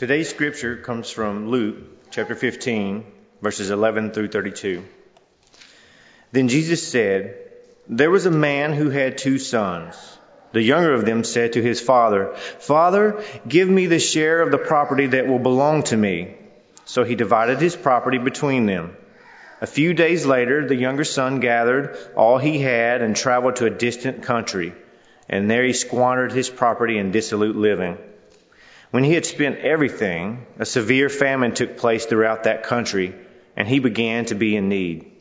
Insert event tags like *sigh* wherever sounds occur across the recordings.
Today's scripture comes from Luke chapter 15, verses 11 through 32. Then Jesus said, There was a man who had two sons. The younger of them said to his father, Father, give me the share of the property that will belong to me. So he divided his property between them. A few days later, the younger son gathered all he had and traveled to a distant country, and there he squandered his property in dissolute living. When he had spent everything, a severe famine took place throughout that country, and he began to be in need.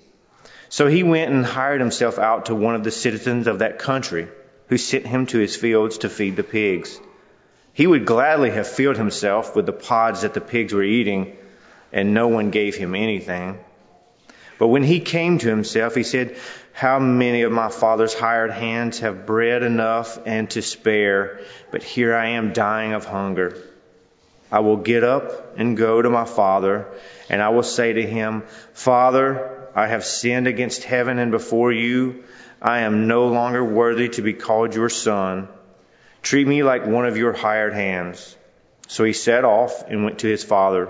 So he went and hired himself out to one of the citizens of that country, who sent him to his fields to feed the pigs. He would gladly have filled himself with the pods that the pigs were eating, and no one gave him anything. But when he came to himself, he said, How many of my father's hired hands have bread enough and to spare, but here I am dying of hunger. I will get up and go to my father, and I will say to him, Father, I have sinned against heaven and before you. I am no longer worthy to be called your son. Treat me like one of your hired hands. So he set off and went to his father.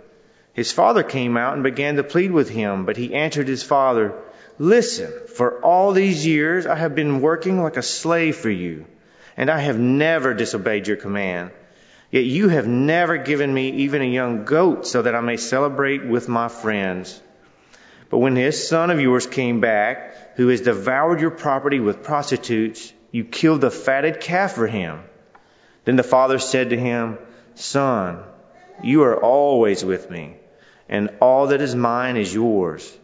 His father came out and began to plead with him, but he answered his father, Listen, for all these years I have been working like a slave for you, and I have never disobeyed your command. Yet you have never given me even a young goat so that I may celebrate with my friends. But when this son of yours came back, who has devoured your property with prostitutes, you killed the fatted calf for him. Then the father said to him, Son, you are always with me and all that is mine is yours.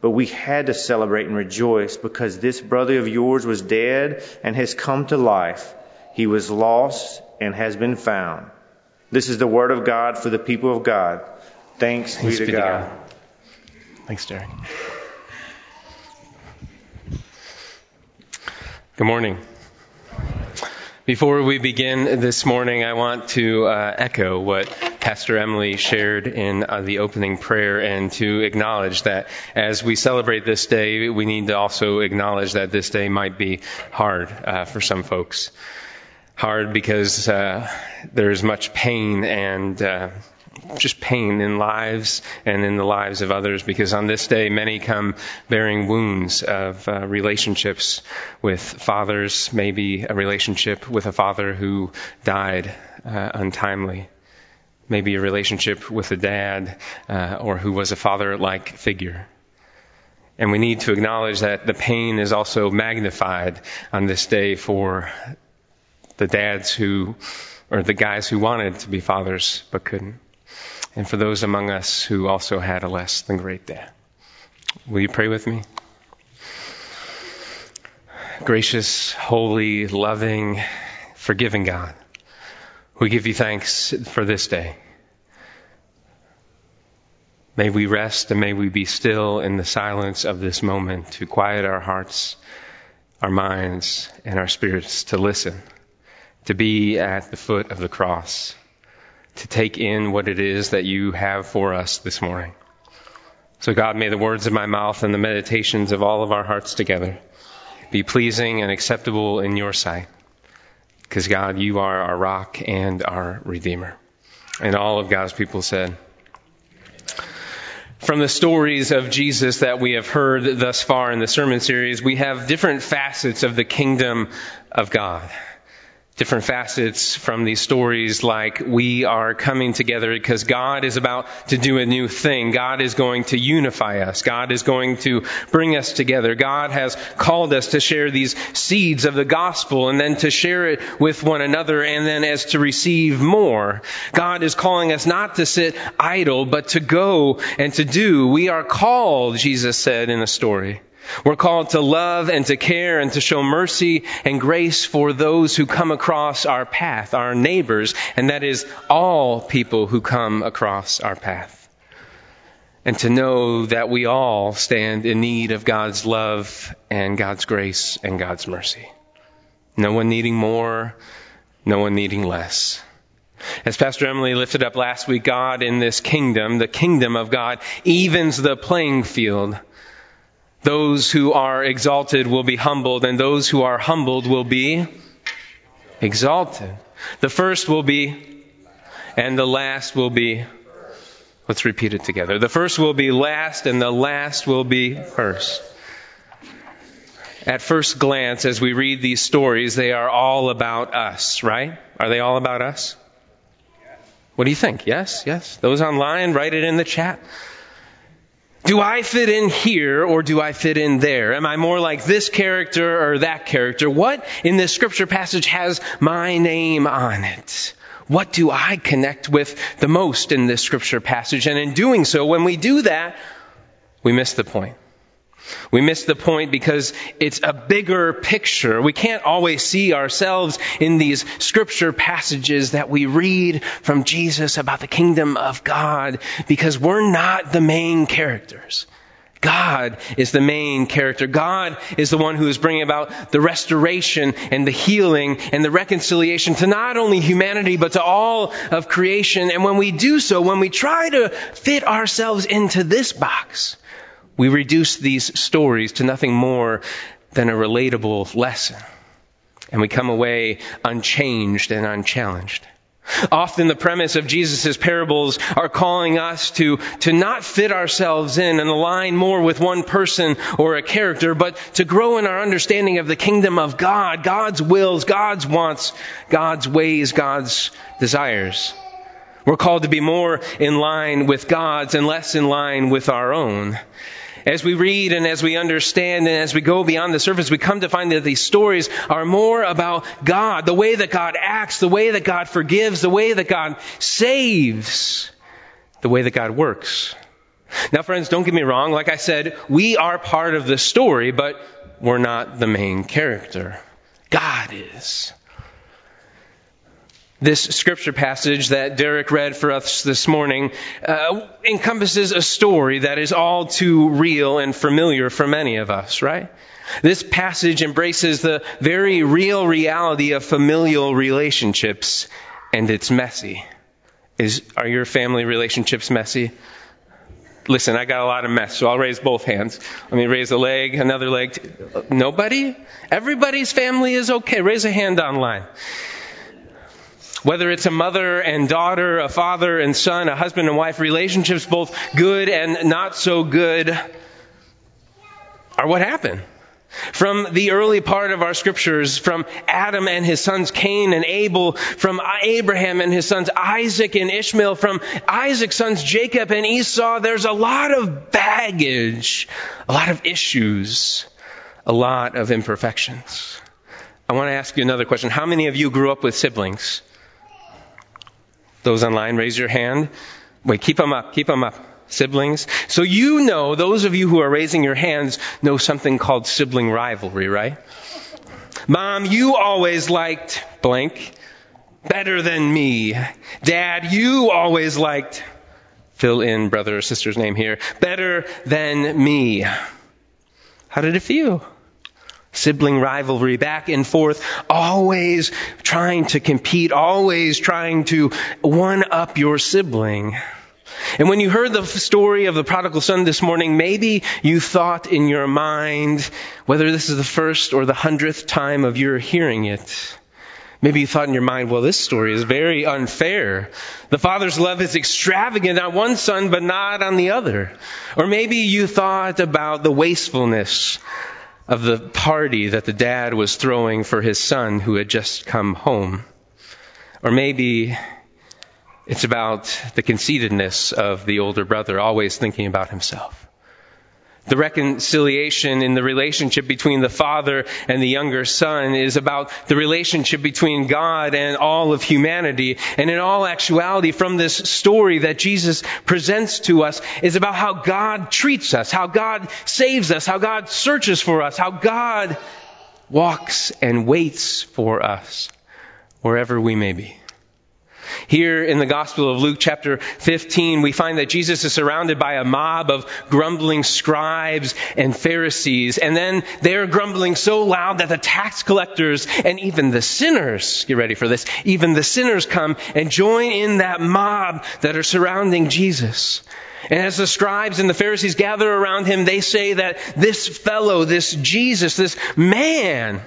But we had to celebrate and rejoice because this brother of yours was dead and has come to life. He was lost and has been found. This is the word of God for the people of God. Thanks, Thanks be to, God. God. Thanks, Derek. Good morning. Before we begin this morning, I want to uh, echo what Pastor Emily shared in uh, the opening prayer and to acknowledge that as we celebrate this day, we need to also acknowledge that this day might be hard uh, for some folks. Hard because uh, there's much pain and uh, just pain in lives and in the lives of others because on this day many come bearing wounds of uh, relationships with fathers, maybe a relationship with a father who died uh, untimely, maybe a relationship with a dad uh, or who was a father like figure. And we need to acknowledge that the pain is also magnified on this day for the dads who, or the guys who wanted to be fathers but couldn't and for those among us who also had a less than great day. Will you pray with me? Gracious, holy, loving, forgiving God, we give you thanks for this day. May we rest and may we be still in the silence of this moment to quiet our hearts, our minds, and our spirits to listen, to be at the foot of the cross to take in what it is that you have for us this morning. So God, may the words of my mouth and the meditations of all of our hearts together be pleasing and acceptable in your sight. Because God, you are our rock and our redeemer. And all of God's people said, from the stories of Jesus that we have heard thus far in the sermon series, we have different facets of the kingdom of God. Different facets from these stories like we are coming together because God is about to do a new thing. God is going to unify us. God is going to bring us together. God has called us to share these seeds of the gospel and then to share it with one another and then as to receive more. God is calling us not to sit idle but to go and to do. We are called, Jesus said in the story. We're called to love and to care and to show mercy and grace for those who come across our path, our neighbors, and that is all people who come across our path. And to know that we all stand in need of God's love and God's grace and God's mercy. No one needing more, no one needing less. As Pastor Emily lifted up last week, God in this kingdom, the kingdom of God, evens the playing field those who are exalted will be humbled, and those who are humbled will be exalted. The first will be, and the last will be. Let's repeat it together. The first will be last, and the last will be first. At first glance, as we read these stories, they are all about us, right? Are they all about us? What do you think? Yes? Yes? Those online, write it in the chat. Do I fit in here or do I fit in there? Am I more like this character or that character? What in this scripture passage has my name on it? What do I connect with the most in this scripture passage? And in doing so, when we do that, we miss the point. We miss the point because it's a bigger picture. We can't always see ourselves in these scripture passages that we read from Jesus about the kingdom of God because we're not the main characters. God is the main character. God is the one who is bringing about the restoration and the healing and the reconciliation to not only humanity, but to all of creation. And when we do so, when we try to fit ourselves into this box, we reduce these stories to nothing more than a relatable lesson. And we come away unchanged and unchallenged. Often the premise of Jesus' parables are calling us to, to not fit ourselves in and align more with one person or a character, but to grow in our understanding of the kingdom of God, God's wills, God's wants, God's ways, God's desires. We're called to be more in line with God's and less in line with our own. As we read and as we understand and as we go beyond the surface, we come to find that these stories are more about God, the way that God acts, the way that God forgives, the way that God saves, the way that God works. Now, friends, don't get me wrong. Like I said, we are part of the story, but we're not the main character. God is. This scripture passage that Derek read for us this morning uh, encompasses a story that is all too real and familiar for many of us, right? This passage embraces the very real reality of familial relationships, and it's messy. Is, are your family relationships messy? Listen, I got a lot of mess, so I'll raise both hands. Let me raise a leg, another leg. Nobody? Everybody's family is okay. Raise a hand online. Whether it's a mother and daughter, a father and son, a husband and wife, relationships both good and not so good are what happened. From the early part of our scriptures, from Adam and his sons Cain and Abel, from Abraham and his sons Isaac and Ishmael, from Isaac's sons Jacob and Esau, there's a lot of baggage, a lot of issues, a lot of imperfections. I want to ask you another question. How many of you grew up with siblings? Those online, raise your hand. Wait, keep them up, keep them up. Siblings. So you know, those of you who are raising your hands know something called sibling rivalry, right? Mom, you always liked blank better than me. Dad, you always liked fill in brother or sister's name here better than me. How did it feel? Sibling rivalry back and forth, always trying to compete, always trying to one up your sibling. And when you heard the story of the prodigal son this morning, maybe you thought in your mind, whether this is the first or the hundredth time of your hearing it, Maybe you thought in your mind, well, this story is very unfair. The father's love is extravagant on one son, but not on the other. Or maybe you thought about the wastefulness of the party that the dad was throwing for his son who had just come home. Or maybe it's about the conceitedness of the older brother, always thinking about himself. The reconciliation in the relationship between the father and the younger son is about the relationship between God and all of humanity. And in all actuality, from this story that Jesus presents to us is about how God treats us, how God saves us, how God searches for us, how God walks and waits for us wherever we may be. Here in the Gospel of Luke chapter 15, we find that Jesus is surrounded by a mob of grumbling scribes and Pharisees. And then they're grumbling so loud that the tax collectors and even the sinners, get ready for this, even the sinners come and join in that mob that are surrounding Jesus. And as the scribes and the Pharisees gather around him, they say that this fellow, this Jesus, this man,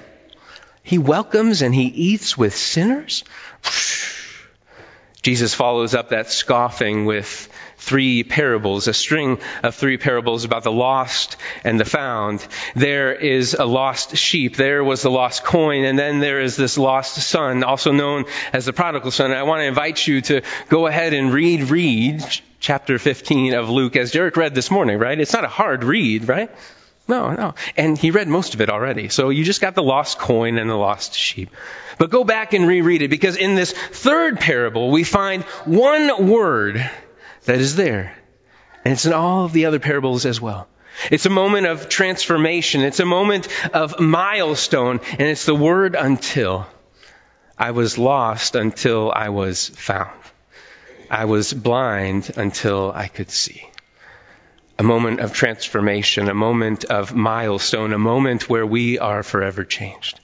he welcomes and he eats with sinners? Jesus follows up that scoffing with three parables, a string of three parables about the lost and the found. There is a lost sheep, there was the lost coin, and then there is this lost son, also known as the prodigal son. And I want to invite you to go ahead and read, read chapter 15 of Luke, as Derek read this morning, right? It's not a hard read, right? No, no. And he read most of it already. So you just got the lost coin and the lost sheep. But go back and reread it because in this third parable we find one word that is there. And it's in all of the other parables as well. It's a moment of transformation. It's a moment of milestone. And it's the word until. I was lost until I was found. I was blind until I could see a moment of transformation, a moment of milestone, a moment where we are forever changed.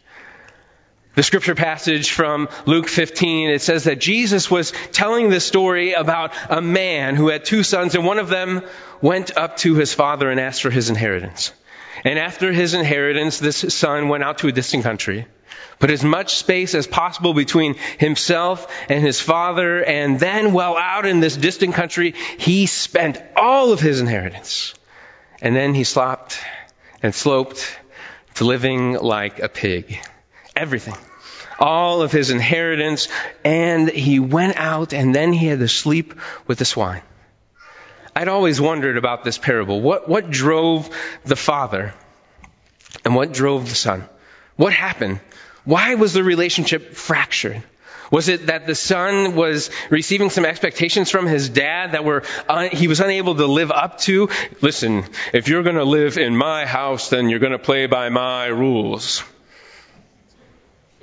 The scripture passage from Luke 15, it says that Jesus was telling the story about a man who had two sons, and one of them went up to his father and asked for his inheritance. And after his inheritance, this son went out to a distant country, put as much space as possible between himself and his father, and then, while out in this distant country, he spent all of his inheritance. And then he slopped and sloped to living like a pig. Everything. All of his inheritance, and he went out, and then he had to sleep with the swine. I'd always wondered about this parable. What, what drove the father and what drove the son? What happened? Why was the relationship fractured? Was it that the son was receiving some expectations from his dad that were un- he was unable to live up to? Listen, if you're going to live in my house, then you're going to play by my rules.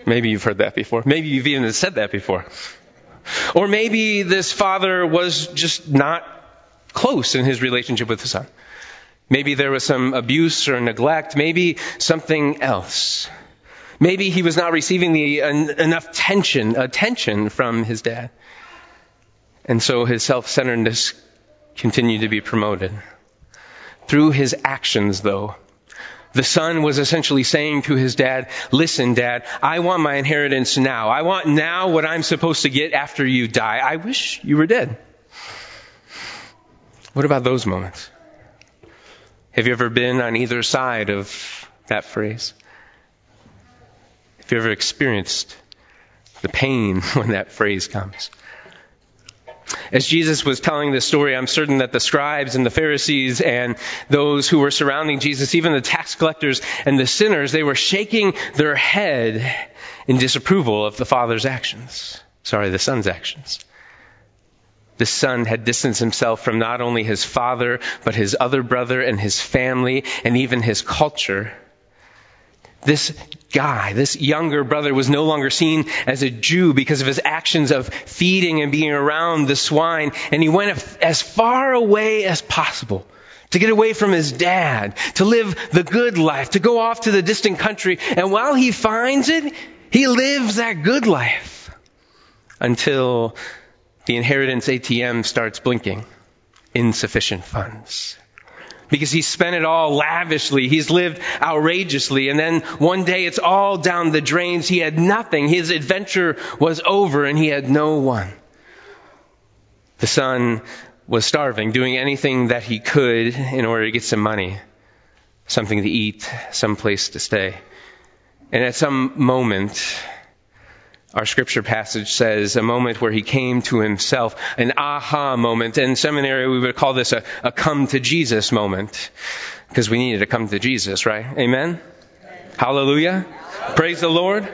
Maybe you've heard that before. Maybe you've even said that before. Or maybe this father was just not close in his relationship with the son. Maybe there was some abuse or neglect. Maybe something else. Maybe he was not receiving the enough tension, attention from his dad. And so his self-centeredness continued to be promoted. Through his actions, though, the son was essentially saying to his dad, listen, dad, I want my inheritance now. I want now what I'm supposed to get after you die. I wish you were dead. What about those moments? Have you ever been on either side of that phrase? Have you ever experienced the pain *laughs* when that phrase comes? As Jesus was telling this story, I'm certain that the scribes and the Pharisees and those who were surrounding Jesus, even the tax collectors and the sinners, they were shaking their head in disapproval of the Father's actions. Sorry, the Son's actions. The son had distanced himself from not only his father, but his other brother and his family and even his culture. This guy, this younger brother was no longer seen as a Jew because of his actions of feeding and being around the swine, and he went as far away as possible to get away from his dad, to live the good life, to go off to the distant country, and while he finds it, he lives that good life until the inheritance ATM starts blinking. Insufficient funds because he spent it all lavishly. He's lived outrageously. And then one day it's all down the drains. He had nothing. His adventure was over and he had no one. The son was starving, doing anything that he could in order to get some money. something to eat, some place to stay. And at some moment, our scripture passage says a moment where he came to himself, an aha moment. In seminary, we would call this a, a come to Jesus moment because we needed to come to Jesus, right? Amen? Amen. Hallelujah. Praise the Lord.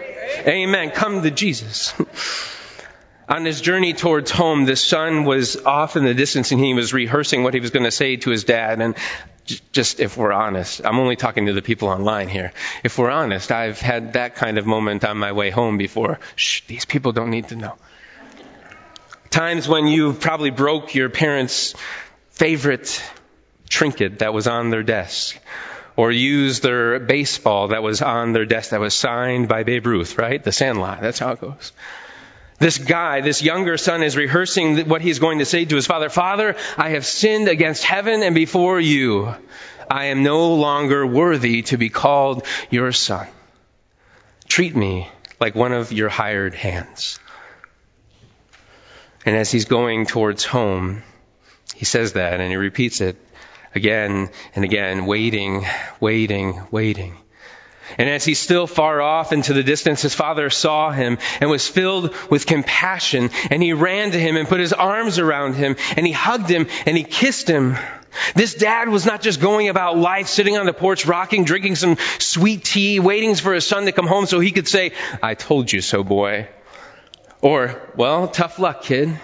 Amen. Come to Jesus. *laughs* On his journey towards home, the son was off in the distance and he was rehearsing what he was going to say to his dad. And just if we're honest, I'm only talking to the people online here. If we're honest, I've had that kind of moment on my way home before. Shh, these people don't need to know. Times when you probably broke your parents' favorite trinket that was on their desk or used their baseball that was on their desk that was signed by Babe Ruth, right? The Sandlot. That's how it goes. This guy, this younger son is rehearsing what he's going to say to his father. Father, I have sinned against heaven and before you. I am no longer worthy to be called your son. Treat me like one of your hired hands. And as he's going towards home, he says that and he repeats it again and again, waiting, waiting, waiting. And as he's still far off into the distance, his father saw him and was filled with compassion. And he ran to him and put his arms around him and he hugged him and he kissed him. This dad was not just going about life sitting on the porch, rocking, drinking some sweet tea, waiting for his son to come home so he could say, I told you so, boy. Or, well, tough luck, kid.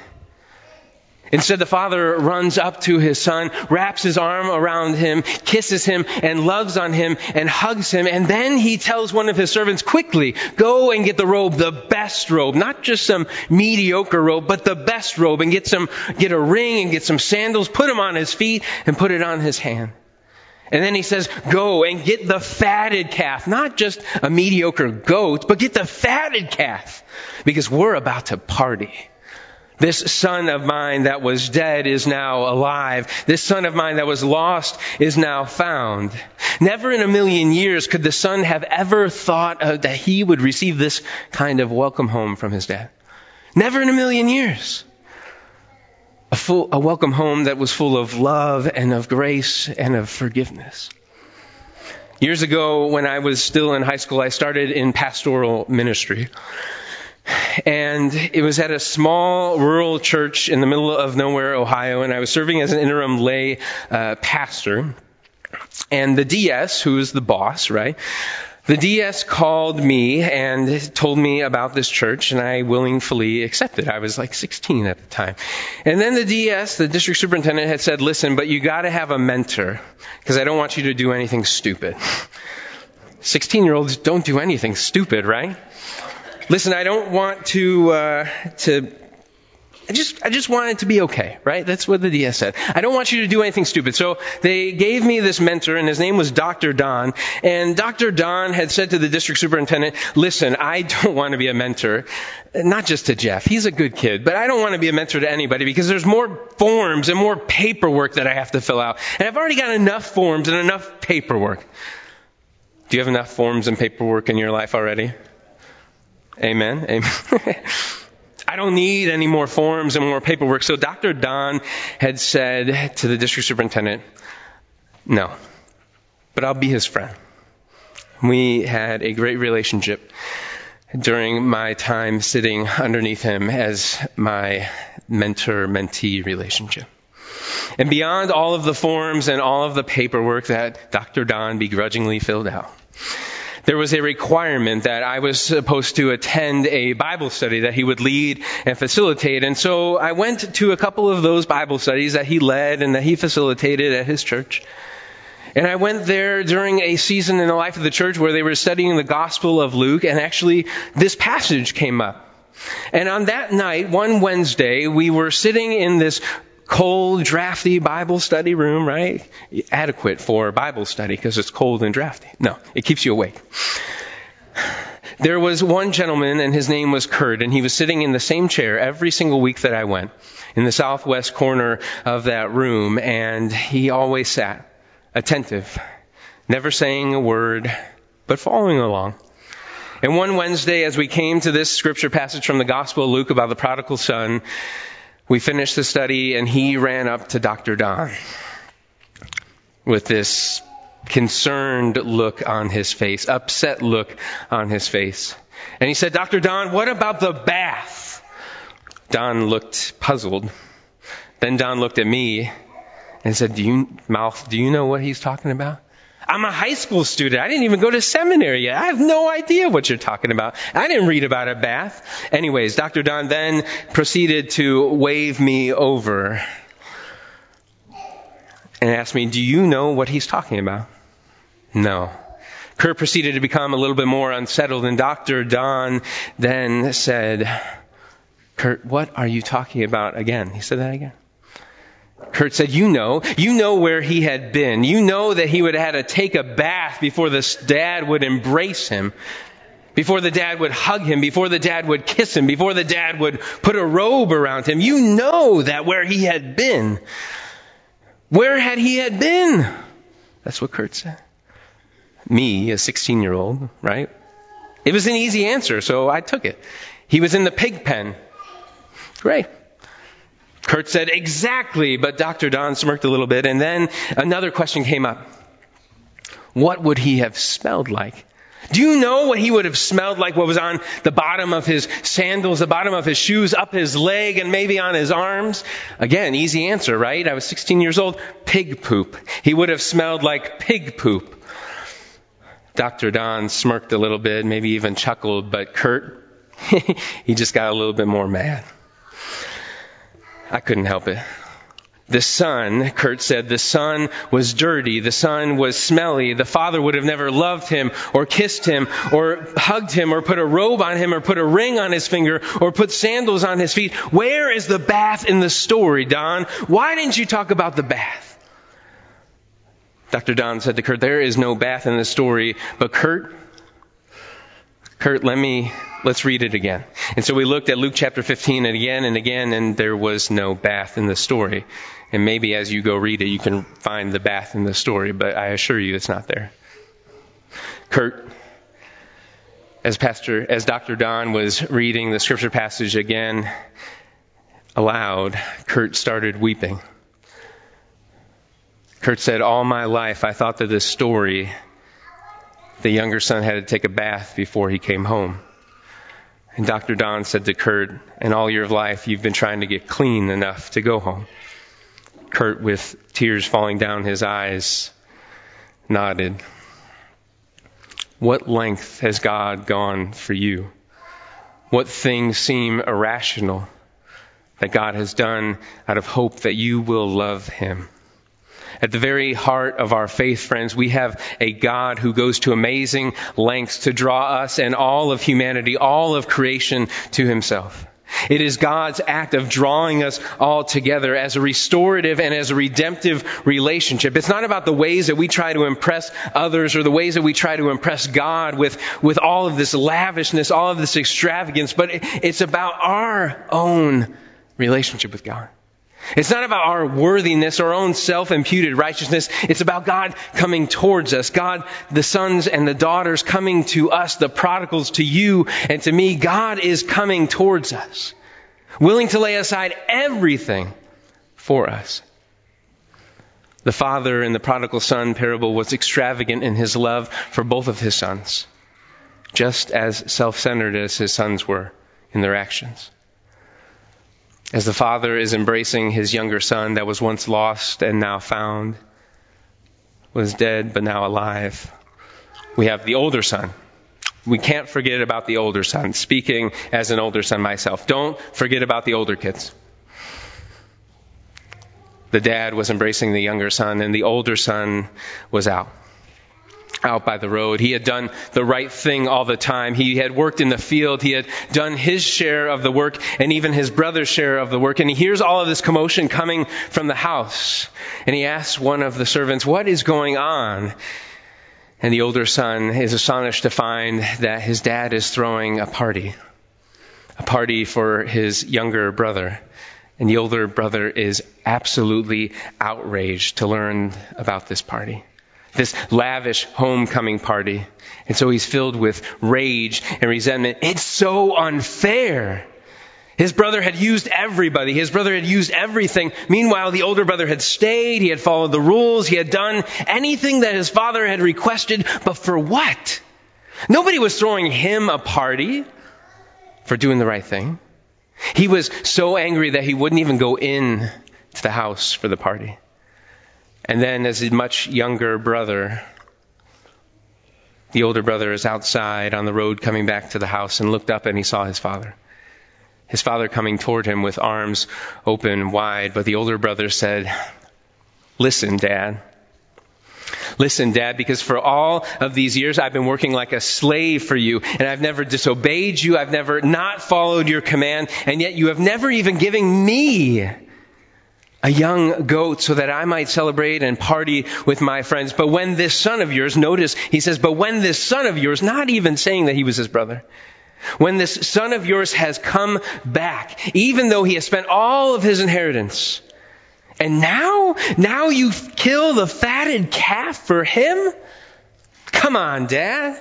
Instead, the father runs up to his son, wraps his arm around him, kisses him, and loves on him, and hugs him. And then he tells one of his servants, quickly, go and get the robe, the best robe, not just some mediocre robe, but the best robe, and get some, get a ring and get some sandals, put them on his feet, and put it on his hand. And then he says, go and get the fatted calf, not just a mediocre goat, but get the fatted calf, because we're about to party. This son of mine that was dead is now alive. This son of mine that was lost is now found. Never in a million years could the son have ever thought that he would receive this kind of welcome home from his dad. Never in a million years. A, full, a welcome home that was full of love and of grace and of forgiveness. Years ago, when I was still in high school, I started in pastoral ministry and it was at a small rural church in the middle of nowhere, Ohio, and I was serving as an interim lay uh, pastor. And the DS, who is the boss, right? The DS called me and told me about this church, and I willingly accepted. I was like 16 at the time. And then the DS, the district superintendent, had said, listen, but you gotta have a mentor, because I don't want you to do anything stupid. 16 year olds don't do anything stupid, right? Listen, I don't want to uh, to. I just I just want it to be okay, right? That's what the DS said. I don't want you to do anything stupid. So they gave me this mentor, and his name was Dr. Don. And Dr. Don had said to the district superintendent, "Listen, I don't want to be a mentor, not just to Jeff. He's a good kid, but I don't want to be a mentor to anybody because there's more forms and more paperwork that I have to fill out, and I've already got enough forms and enough paperwork." Do you have enough forms and paperwork in your life already? Amen. Amen. *laughs* I don't need any more forms and more paperwork. So Dr. Don had said to the district superintendent, no, but I'll be his friend. We had a great relationship during my time sitting underneath him as my mentor mentee relationship. And beyond all of the forms and all of the paperwork that Dr. Don begrudgingly filled out, there was a requirement that I was supposed to attend a Bible study that he would lead and facilitate. And so I went to a couple of those Bible studies that he led and that he facilitated at his church. And I went there during a season in the life of the church where they were studying the Gospel of Luke, and actually this passage came up. And on that night, one Wednesday, we were sitting in this cold, drafty Bible study room, right? Adequate for Bible study because it's cold and drafty. No, it keeps you awake. There was one gentleman and his name was Kurt and he was sitting in the same chair every single week that I went in the southwest corner of that room and he always sat attentive, never saying a word, but following along. And one Wednesday as we came to this scripture passage from the Gospel of Luke about the prodigal son, we finished the study and he ran up to Dr. Don with this concerned look on his face, upset look on his face. And he said, Dr. Don, what about the bath? Don looked puzzled. Then Don looked at me and said, Do you, Mouth, do you know what he's talking about? I'm a high school student. I didn't even go to seminary yet. I have no idea what you're talking about. I didn't read about a bath. Anyways, Dr. Don then proceeded to wave me over and asked me, Do you know what he's talking about? No. Kurt proceeded to become a little bit more unsettled, and Dr. Don then said, Kurt, what are you talking about again? He said that again. Kurt said, You know, you know where he had been. You know that he would have had to take a bath before the dad would embrace him, before the dad would hug him, before the dad would kiss him, before the dad would put a robe around him. You know that where he had been. Where had he had been? That's what Kurt said. Me, a 16 year old, right? It was an easy answer, so I took it. He was in the pig pen. Great. Kurt said, exactly, but Dr. Don smirked a little bit, and then another question came up. What would he have smelled like? Do you know what he would have smelled like? What was on the bottom of his sandals, the bottom of his shoes, up his leg, and maybe on his arms? Again, easy answer, right? I was 16 years old. Pig poop. He would have smelled like pig poop. Dr. Don smirked a little bit, maybe even chuckled, but Kurt, *laughs* he just got a little bit more mad. I couldn't help it. The son, Kurt said, the son was dirty. The son was smelly. The father would have never loved him or kissed him or hugged him or put a robe on him or put a ring on his finger or put sandals on his feet. Where is the bath in the story, Don? Why didn't you talk about the bath? Dr. Don said to Kurt, there is no bath in the story, but Kurt, Kurt, let me, let's read it again. And so we looked at Luke chapter 15 and again and again, and there was no bath in the story. And maybe as you go read it, you can find the bath in the story, but I assure you it's not there. Kurt, as Pastor, as Dr. Don was reading the scripture passage again aloud, Kurt started weeping. Kurt said, All my life I thought that this story, the younger son had to take a bath before he came home. And Dr. Don said to Kurt, In all your life, you've been trying to get clean enough to go home. Kurt, with tears falling down his eyes, nodded. What length has God gone for you? What things seem irrational that God has done out of hope that you will love Him? At the very heart of our faith, friends, we have a God who goes to amazing lengths to draw us and all of humanity, all of creation to Himself. It is God's act of drawing us all together as a restorative and as a redemptive relationship. It's not about the ways that we try to impress others or the ways that we try to impress God with, with all of this lavishness, all of this extravagance, but it's about our own relationship with God. It's not about our worthiness, our own self-imputed righteousness. It's about God coming towards us. God, the sons and the daughters coming to us, the prodigals to you and to me. God is coming towards us, willing to lay aside everything for us. The father in the prodigal son parable was extravagant in his love for both of his sons, just as self-centered as his sons were in their actions as the father is embracing his younger son that was once lost and now found, was dead but now alive. We have the older son. We can't forget about the older son. Speaking as an older son myself, don't forget about the older kids. The dad was embracing the younger son, and the older son was out out by the road. He had done the right thing all the time. He had worked in the field. He had done his share of the work and even his brother's share of the work. And he hears all of this commotion coming from the house. And he asks one of the servants, what is going on? And the older son is astonished to find that his dad is throwing a party. A party for his younger brother. And the older brother is absolutely outraged to learn about this party this lavish homecoming party. And so he's filled with rage and resentment. It's so unfair. His brother had used everybody. His brother had used everything. Meanwhile, the older brother had stayed. He had followed the rules. He had done anything that his father had requested. But for what? Nobody was throwing him a party for doing the right thing. He was so angry that he wouldn't even go in to the house for the party. And then, as a much younger brother, the older brother is outside on the road coming back to the house and looked up and he saw his father. His father coming toward him with arms open wide, but the older brother said, Listen, Dad. Listen, Dad, because for all of these years I've been working like a slave for you, and I've never disobeyed you, I've never not followed your command, and yet you have never even given me a young goat so that I might celebrate and party with my friends. But when this son of yours, notice he says, but when this son of yours, not even saying that he was his brother, when this son of yours has come back, even though he has spent all of his inheritance, and now, now you kill the fatted calf for him? Come on, dad.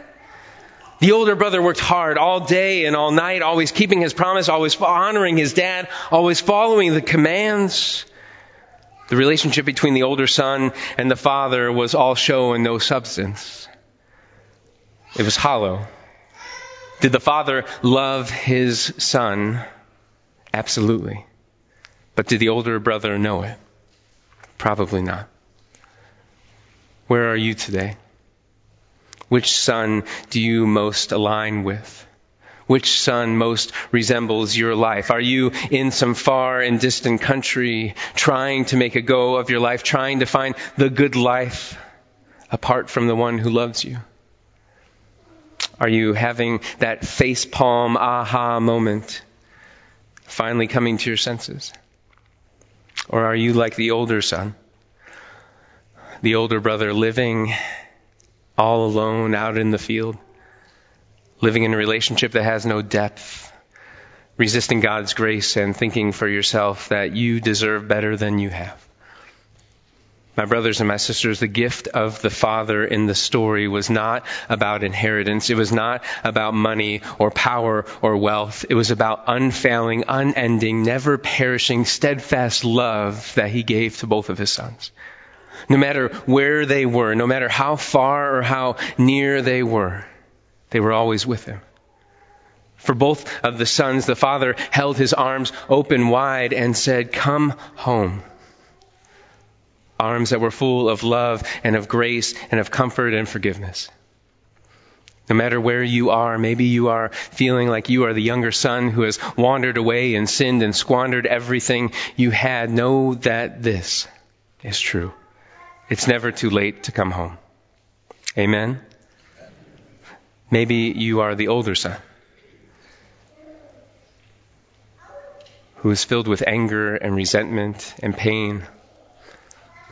The older brother worked hard all day and all night, always keeping his promise, always honoring his dad, always following the commands. The relationship between the older son and the father was all show and no substance. It was hollow. Did the father love his son? Absolutely. But did the older brother know it? Probably not. Where are you today? Which son do you most align with? Which son most resembles your life? Are you in some far and distant country trying to make a go of your life, trying to find the good life apart from the one who loves you? Are you having that face palm aha moment, finally coming to your senses? Or are you like the older son, the older brother living all alone out in the field? Living in a relationship that has no depth, resisting God's grace and thinking for yourself that you deserve better than you have. My brothers and my sisters, the gift of the Father in the story was not about inheritance. It was not about money or power or wealth. It was about unfailing, unending, never perishing, steadfast love that He gave to both of His sons. No matter where they were, no matter how far or how near they were, they were always with him. For both of the sons, the father held his arms open wide and said, Come home. Arms that were full of love and of grace and of comfort and forgiveness. No matter where you are, maybe you are feeling like you are the younger son who has wandered away and sinned and squandered everything you had. Know that this is true. It's never too late to come home. Amen. Maybe you are the older son who is filled with anger and resentment and pain,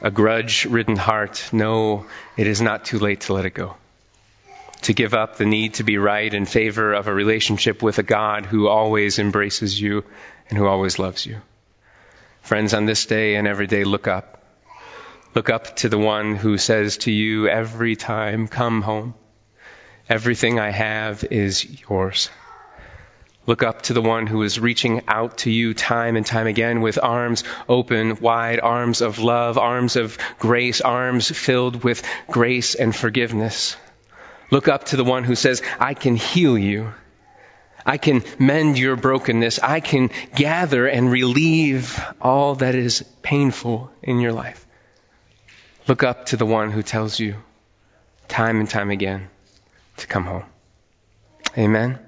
a grudge ridden heart. No, it is not too late to let it go. To give up the need to be right in favor of a relationship with a God who always embraces you and who always loves you. Friends, on this day and every day, look up. Look up to the one who says to you every time, Come home. Everything I have is yours. Look up to the one who is reaching out to you time and time again with arms open wide, arms of love, arms of grace, arms filled with grace and forgiveness. Look up to the one who says, I can heal you. I can mend your brokenness. I can gather and relieve all that is painful in your life. Look up to the one who tells you time and time again, to come home. Amen.